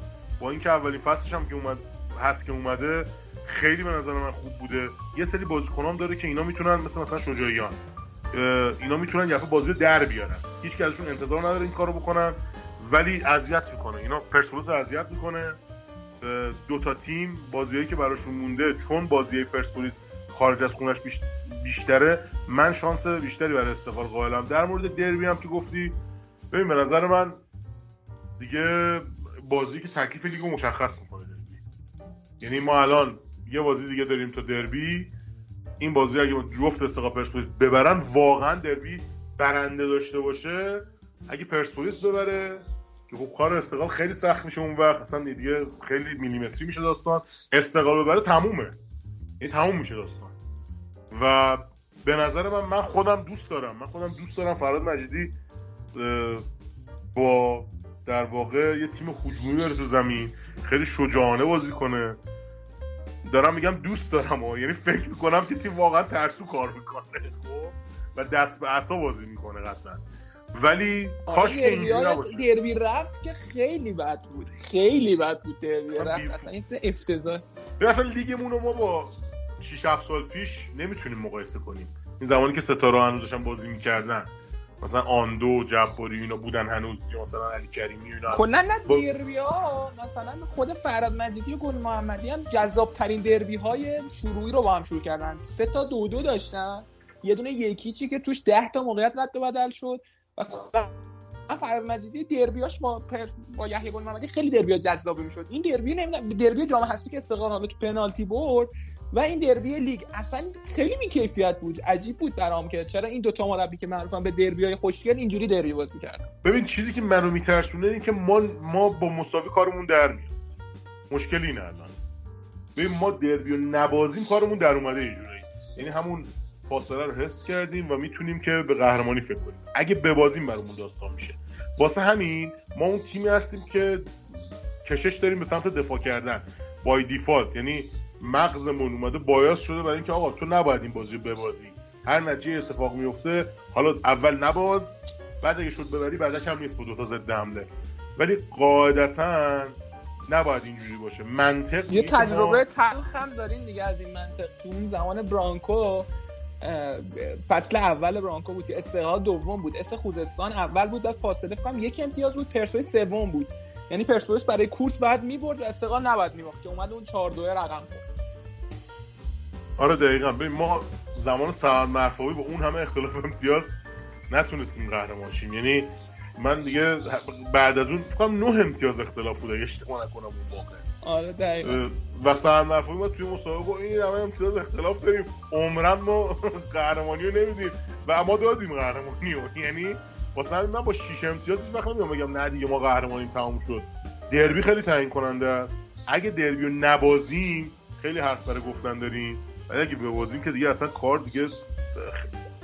Speaker 4: با اینکه اولین فصلش هم که اومد هست که اومده خیلی به نظر من خوب بوده. یه سری بازیکنام داره که اینا می‌تونن مثل مثلا شجاعیان اینا می‌تونن یه بازی در بیارن. هیچ ازشون انتظار نداره این کارو بکنن ولی اذیت می‌کنه. اینا پرسپولیس اذیت می‌کنه. دو تا تیم بازیایی که براشون مونده چون بازی پرسپولیس خارج از خونش بیشتره من شانس بیشتری برای استقلال قائلم. در مورد دربی هم که گفتی ببین به نظر من دیگه بازی که تکلیف لیگو مشخص می‌کنه دربی. یعنی ما الان یه بازی دیگه داریم تا دربی. این بازی اگه جفت استقلال پرسپولیس ببرن واقعا دربی برنده داشته باشه. اگه پرسپولیس ببره که خب کار استقلال خیلی سخت میشه اون وقت. اصلا دیگه خیلی میلیمتری میشه داستان. استقلال ببره تمومه. این تموم میشه داستان. و به نظر من من خودم دوست دارم. من خودم دوست دارم فراد مجیدی با در واقع یه تیم هجومی بره تو زمین. خیلی شجاعانه بازی کنه. دارم میگم دوست دارم و یعنی فکر می‌کنم که تیم واقعا ترسو کار می‌کنه خب؟ و دست به عصا بازی می‌کنه قطعا. ولی کاش که اینجوری نباشه.
Speaker 3: دربی رفت که خیلی بد بود. خیلی بد بود دربی رفت. اصلا این افتضاح
Speaker 4: اصلا لیگمون رو ما با 6 7 سال پیش نمی‌تونیم مقایسه کنیم. این زمانی که ستاره هنوز داشتن بازی می‌کردن. مثلا آندو و جباری اینا بودن هنوز. یا مثلا علی کریمی اینا.
Speaker 3: کلا نه. دربی ها مثلا خود فراد مجیدی و گل محمدی هم جذاب ترین دربی های شروعی رو با هم شروع کردن. سه تا دو دو داشتن. یه دونه یکی چی که توش 10 تا موقعیت رد و بدل شد. و فراد مجیدی دربیاش با پر... با یحیی گل محمدی خیلی دربیا جذاب می‌شد. این دربی نمی‌دونم دربی جام حذفی که استقلال حالا تو پنالتی برد و این دربی لیگ اصلا خیلی بی کیفیت بود. عجیب بود برام که چرا این دوتا مربی که معروفن به دربی های خوشگل اینجوری دربی بازی کردن.
Speaker 4: ببین چیزی که منو میترسونه این که ما ما با مساوی کارمون در میاد. مشکلی اینه الان. ببین ما دربی نبازیم کارمون در اومده اینجوری یعنی همون فاصله رو حس کردیم و می‌تونیم که به قهرمانی فکر کنیم. اگه ببازیم برامون داستان میشه. واسه همین ما اون تیمی هستیم که کشش داریم به سمت دفاع کردن. بای دیفالت یعنی مغزمون اومده بایاس شده برای اینکه آقا تو نباید این بازی ببازی. هر نتیجه اتفاق میفته حالا اول نباز بعد اگه شد ببری بعدش هم نیست با دو تا ضد حمله. ولی قاعدتا نباید اینجوری باشه. منطق
Speaker 3: یه تجربه تلخ هم دارین دیگه از این منطق. تو اون زمان برانکو فصل اول برانکو بود. که استقلال دوم بود. اس خوزستان اول بود. بعد فاصله فکر یک امتیاز بود. پرسپولیس سوم بود. یعنی پرسپولیس برای کورس بعد می‌برد و استقلال نباید میباخت که اومد اون 4 2 رقم خورد.
Speaker 4: آره دقیقا. ببین ما زمان سعد مرفوی با اون همه اختلاف امتیاز نتونستیم قهرمان شیم. یعنی من دیگه بعد از اون فکر نه امتیاز اختلاف بود اگه اشتباه نکنم اون موقع
Speaker 3: آره دقیقا.
Speaker 4: و سعد مرفوی ما توی مسابقه با این همه امتیاز اختلاف داریم. عمرن ما *laughs* قهرمانی رو نمیدیم. و ما دادیم قهرمانی رو. یعنی واسه همین من با 6 امتیاز هیچ وقت نمیام بگم نه دیگه ما قهرمانیم تموم شد. دربی خیلی تعیین کننده است. اگه دربی رو نبازیم خیلی حرف برای گفتن داریم. ولی اگه ببازیم که دیگه اصلا کار دیگه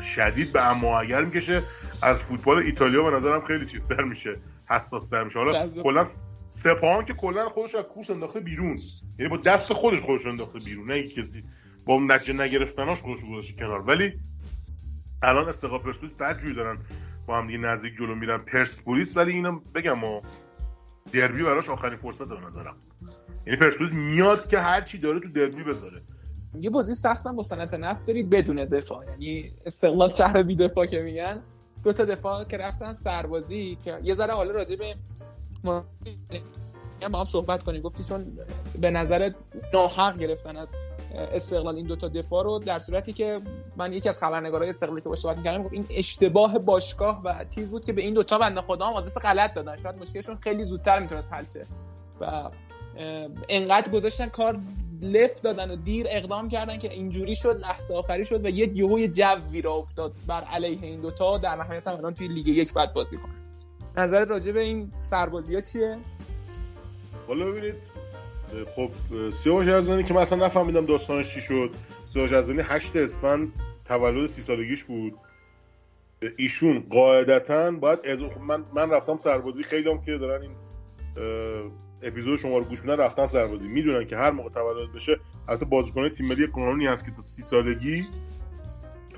Speaker 4: شدید به اما اگر می‌کشه. از فوتبال ایتالیا به نظرم خیلی چیزتر میشه. حساستر میشه. حالا کلا سپاهان که کلا خودش از کورس انداخته بیرون. یعنی با دست خودش خودش انداخته بیرون. نه کسی با نتیجه نگرفتناش خودش گذاشته کنار. ولی الان استقلال پرسپولیس بد جوری دارن با هم دیگه نزدیک جلو میرن پرسپولیس ولی اینم بگم ما دربی براش آخرین فرصت به نظرم یعنی پرسپولیس میاد که هر چی داره تو دربی بذاره.
Speaker 3: یه بازی سختم با صنعت نفت داری بدون دفاع. یعنی استقلال شهر بی دفاع که میگن. دو تا دفاع که رفتن سربازی که یه ذره حالا راجع به ما هم صحبت کنیم. گفتی چون به نظر ناحق گرفتن از استقلال این دوتا دفاع رو در صورتی که من یکی از خبرنگارای استقلالی که باش صحبت می‌کردم گفت این اشتباه باشگاه و تیز بود که به این دوتا بنده خدا هم آدرس غلط دادن. شاید مشکلشون خیلی زودتر می‌تونست حل شه. و انقدر گذاشتن کار لفت دادن و دیر اقدام کردن که اینجوری شد لحظه آخری شد و یه یهو جوی را افتاد بر علیه این دوتا در نهایت هم الان توی لیگ یک بعد بازی کنن. نظر راجع به این سربازی ها چیه؟
Speaker 4: حالا ببینید خب سیاوش ارزانی که من اصلا نفهمیدم داستانش چی شد. سیاوش ارزانی 8 اسفند تولد سی سالگیش بود. ایشون قاعدتا باید از من من رفتم سربازی. خیلی هم که دارن این اپیزود شما رو گوش میدن رفتن سربازی. می‌دونن که هر موقع تولد بشه البته بازیکن تیم ملی قانونی هست که تا سی سالگی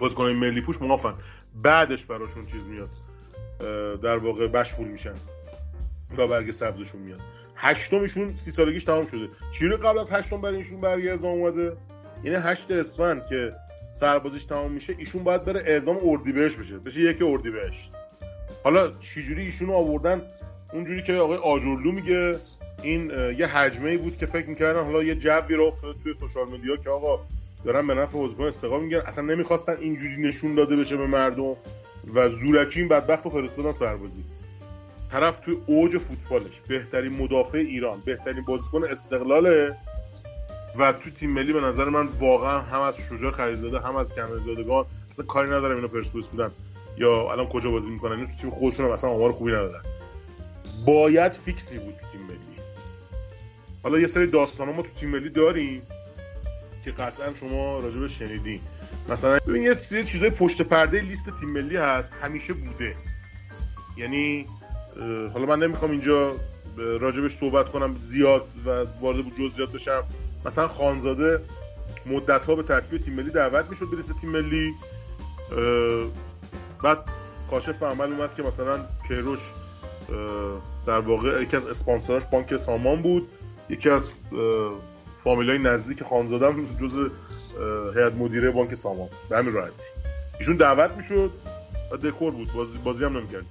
Speaker 4: بازیکن ملی پوش موافقن بعدش براشون چیز میاد در واقع بشپول میشن و برگ سبزشون میاد. هشتمشون سی سالگیش تمام شده. چی قبل از هشتم برای ایشون برگ اعزام اومده. یعنی هشت اسفند که سربازیش تمام میشه ایشون باید بره اعزام اردیبهشت بشه. بشه یک اردیبهشت. حالا چجوری ایشونو آوردن؟ اونجوری که آقای آجرلو میگه این یه حجمه بود که فکر می‌کردن حالا یه جبی رو توی social media که آقا دارن به نفع بازیکن استقلال میگن اصلا نمی‌خواستن اینجوری نشون داده بشه به مردم و زورکی این بدبخت رو فرستادن سربازی. طرف توی اوج فوتبالش. بهترین مدافع ایران بهترین بازیکن استقلاله. و تو تیم ملی به نظر من واقعا هم از شجاع خلیل‌زاده هم از کنعانی‌زادگان اصلا کاری ندارم اینا پرسپولیس بودن. یا الان کجا بازی می‌کنن؟ اینو تو تیم خودشون هم اصلا آمار خوبی ندارن. باید فیکس می بود تو تیم ملی. حالا یه سری داستان ما تو تیم ملی داریم که قطعا شما راجبش شنیدین. مثلا ببین یه سری چیزای پشت پرده لیست تیم ملی هست همیشه بوده. یعنی حالا من نمی‌خوام اینجا راجبش صحبت کنم زیاد و وارد جزئیات بشم. مثلا خانزاده مدت ها به ترکیب تیم ملی دعوت می‌شد لیست تیم ملی. بعد کاشف عمل اومد که مثلا کیروش در واقع یکی از اسپانسراش بانک سامان بود. یکی از فامیلای نزدیک خانزادم جز هیئت مدیره بانک سامان. به همین راحتی. ایشون دعوت می‌شد و دکور بود. بازی, بازی هم نمی‌کرد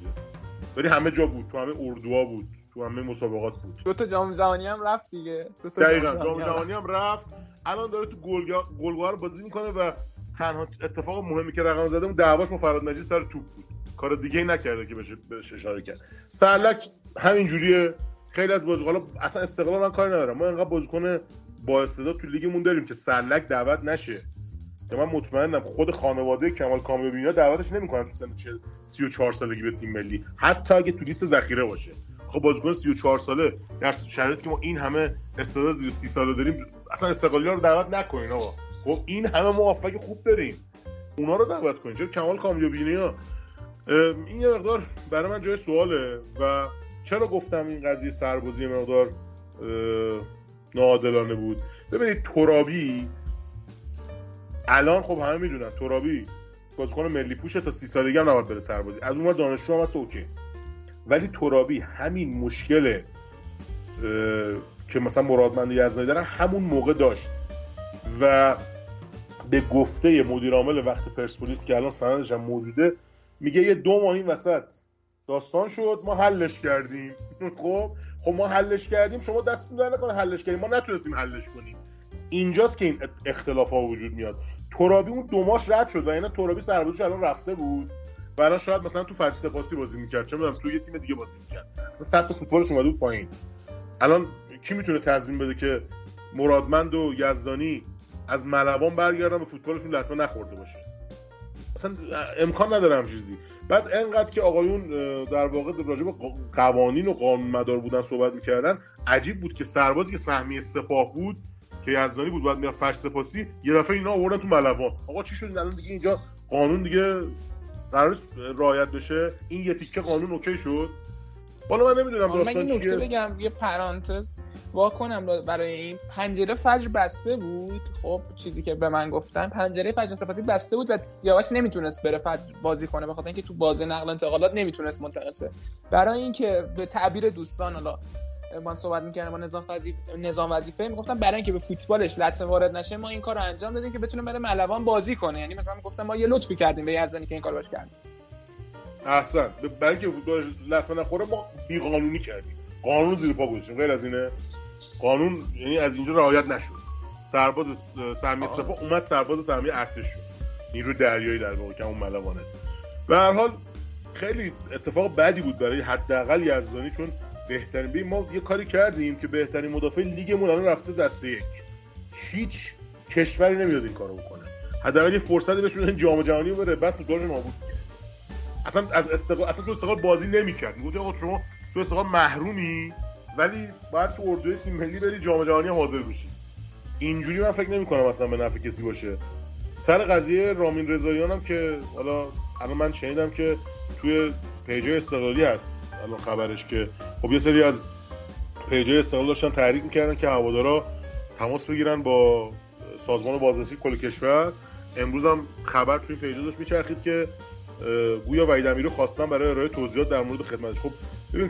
Speaker 4: ولی همه جا بود. تو همه اردوها بود. تو همه مسابقات بود.
Speaker 3: دو تا جام جهانی هم رفت دیگه.
Speaker 4: دو تا دقیقاً. جام جهانی هم رفت. الان داره تو گلگاه رو بازی می‌کنه و تنها اتفاق مهمی که رقم زده اون دعواش با فراد مجید سر توپ بود. کار دیگه ای نکرده که بهش بهش اشاره کرد. سرلک همین جوریه خیلی از بازیکن‌ها اصلا استقلال من کاری ندارم. ما اینقدر بازیکن با استعداد تو لیگمون داریم که سرلک دعوت نشه. که من مطمئنم خود خانواده کمال کامیابینا دعوتش نمی‌کنن تو سن 34 سالگی به تیم ملی. حتی اگه تو لیست ذخیره باشه. خب بازیکن 34 ساله. در شرایطی که ما این همه استعداد زیر 30 ساله داریم اصلا استقلالی‌ها رو دعوت نکنین آقا. خب این همه موافق خوب داریم. اونا رو دعوت کنین. چرا کمال کامیابینا این یه مقدار برای من جای سواله و چرا گفتم این قضیه سربازی مقدار ناعادلانه بود؟ ببینید ترابی الان خب همه می‌دونن. ترابی بازیکن ملی پوشه تا سی سالگی هم نباید بره سربازی. از اون دانشجو هم هست اوکی. ولی ترابی همین مشکل که مثلا مرادمند یزدانی دارن همون موقع داشت. و به گفته مدیر عامل وقت پرسپولیس که الان سندش هم موجوده میگه یه دو ماه این وسط داستان شد ما حلش کردیم. *laughs* خب؟ خب ما حلش کردیم شما دستتون در نکنه حلش کردیم. ما نتونستیم حلش کنیم. اینجاست که این اختلاف ها وجود میاد. ترابی اون دو ماش رد شد و اینا ترابی سربازیش الان رفته بود. و الان شاید مثلا تو فرش سپاسی بازی می‌کرد. چه می‌دونم تو یه تیم دیگه بازی می‌کرد. مثلا سطح فوتبالش اومده بود پایین. الان کی می‌تونه تضمین بده که مرادمند و یزدانی از ملوان برگردن و فوتبالشون لطمه نخورده باشه؟ اصلا امکان نداره چیزی. بعد انقدر که آقایون در واقع راجع به قوانین و قانون مدار بودن صحبت می‌کردن عجیب بود که سربازی که سهمیه سپاه بود یزدانی بود بعد می‌رفت فرش سپاسی یه دفعه اینا آوردن تو ملوان آقا چی شد الان دیگه اینجا؟ قانون دیگه قرار رعایت بشه. این یه تیکه قانون اوکی شد؟ حالا من نمی‌دونم
Speaker 3: داستان من نکته بگم یه پرانتز وا کنم برای این. پنجره فجر بسته بود. خب چیزی که به من گفتن پنجره فجر سپاسی بسته بود و سیاوش نمی‌تونست بره فجر بازی کنه بخاطر اینکه تو بازی نقل انتقالات نمی‌تونست منتقل شه. برای اینکه به تعبیر دوستان حالا من صحبت می‌کردم با نظام وظیفه نظام وظیفه می‌گفتم برای اینکه به فوتبالش لطمه وارد نشه ما این کار رو انجام دادیم که بتونه بره ملوان بازی کنه. یعنی مثلا گفتم ما یه لطفی کردیم به یزدانی که این کار باش کردیم
Speaker 4: احسن. برای اینکه فوتبالش لطمه نخوره ما بی قانونی کردیم. قانون زیر پا گذاشتیم. غیر از اینه قانون یعنی از اینجا رعایت نشد. سرباز سهمیه سپاه اومد سرباز سهمیه ارتش شد. نیرو دریایی در واقع که اون ملوانه. به هر حال خیلی اتفاق بدی بود برای حداقل یزدانی چون بهترین ببین ما یه کاری کردیم که بهترین مدافع لیگمون الان رفته دسته یک. هیچ کشوری نمیاد این کارو بکنه. حداقل یه فرصتی بهش بدن جام جهانی بره بعد فوتبالش نابود اصلا از استقلال اصلا تو استقلال بازی نمی‌کرد. می‌گفت آقا شما تو استقلال محرومی ولی باید تو اردوی تیم ملی بری جام جهانی حاضر بشی. اینجوری من فکر نمی‌کنم اصلا به نفع کسی باشه. سر قضیه رامین رضاییان هم که حالا الان من شنیدم که توی پیجای استقلالی هست. الان خبرش که خب یه سری از پیجای استقلال داشتن تحریک می‌کردن که هوادارا تماس بگیرن با سازمان بازرسی کل کشور. امروز هم خبر توی پیجا داشت میچرخید که گویا وحید امیری خواستن برای ارائه توضیحات در مورد خدمتش. خب ببین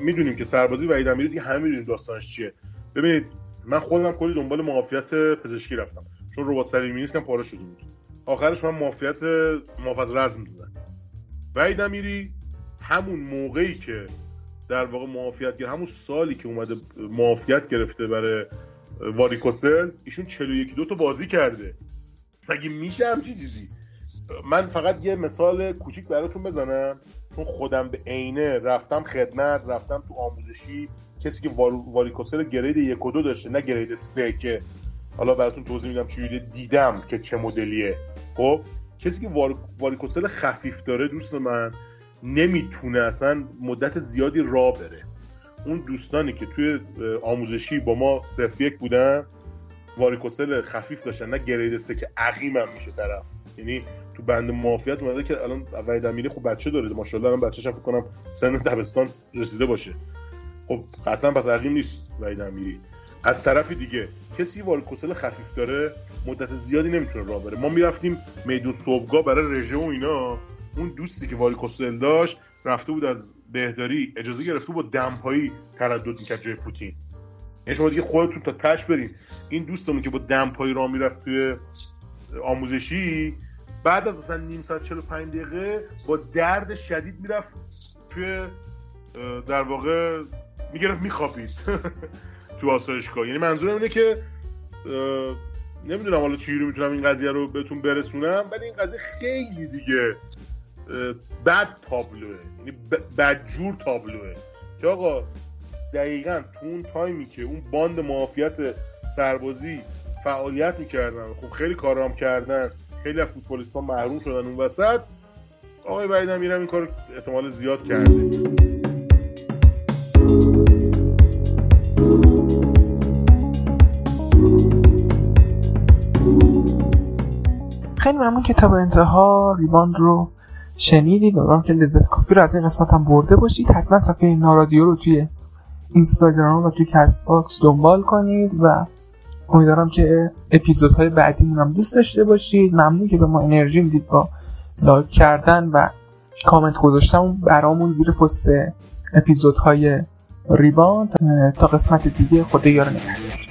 Speaker 4: می‌دونیم که سربازی وحید امیری دیگه همه می‌دونیم داستانش چیه. ببینید من خودم کلی دنبال معافیت پزشکی رفتم. چون ربات سلیمی نیست پاره شده بود. آخرش من معافیت محافظ رزم دادن وحید امیری همون موقعی که در واقع معافیت گرفت همون سالی که اومده معافیت گرفته برای واریکوسل ایشون 41 دو تا بازی کرده. مگه میشه همچی چیزی؟ من فقط یه مثال کوچیک براتون بزنم. چون خودم به عینه رفتم خدمت رفتم تو آموزشی. کسی که واریکوسل گرید یک و دو داشته نه گرید سه که. حالا براتون توضیح میدم چجوری دیدم که چه مدلیه. خب کسی که واریکوسل خفیف داره دوست من نمی‌تونه اصلا مدت زیادی را بره. اون دوستانی که توی آموزشی با ما صرف یک بودن واریکوسل خفیف داشتن نه گرید سه که عقیم هم میشه طرف. یعنی تو بند معافیت اومده که الان وحید امیری خوب بچه داره ماشاءالله الان بچه‌ش فکر کنم سن دبستان رسیده باشه. خب قطعا پس عقیم نیست وحید امیری از طرف دیگه کسی واریکوسل خفیف داره مدت زیادی نمی‌تونه راه بره. ما می‌رفتیم میدون صبحگاه برای رژه و اینا. اون دوستی که واریکوسل داشت رفته بود از بهداری اجازه گرفته با دمپایی تردد می‌کرد جای پوتین. یعنی شما دیگه خودتون تا تش برین. این دوستمون که با دمپایی راه می‌رفت توی آموزشی بعد از مثلا نیم ساعت 45 دقیقه با درد شدید می‌رفت توی در واقع می‌گرفت میخوابید *laughs* تو آسایشگاه. یعنی منظورم اینه که نمی‌دونم حالا رو می‌تونم این قضیه رو بهتون برسونم ولی این قضیه خیلی دیگه بد تابلوه. یعنی بدجور تابلوه. که آقا دقیقا تو اون تایمی که اون باند معافیت سربازی فعالیت می‌کردن خب خیلی کارام کردن خیلی از فوتبالیستان محروم شدن اون وسط آقای بعیدم میرم این کار احتمال زیاد کرده.
Speaker 3: خیلی ممنون که تا به انتها ریباند رو شنیدید؟ امیدوارم که لذت کافی رو از این قسمت هم برده باشید. حتما صفحه نارادیو رو توی اینستاگرام و توی Castbox دنبال کنید و امیدوارم که اپیزودهای بعدیمون هم دوست داشته باشید. ممنون که به ما انرژی می‌دید با لایک کردن و کامنت گذاشتن برامون زیر پست اپیزودهای ریباند. تا قسمت دیگه خدا یار نگهدار.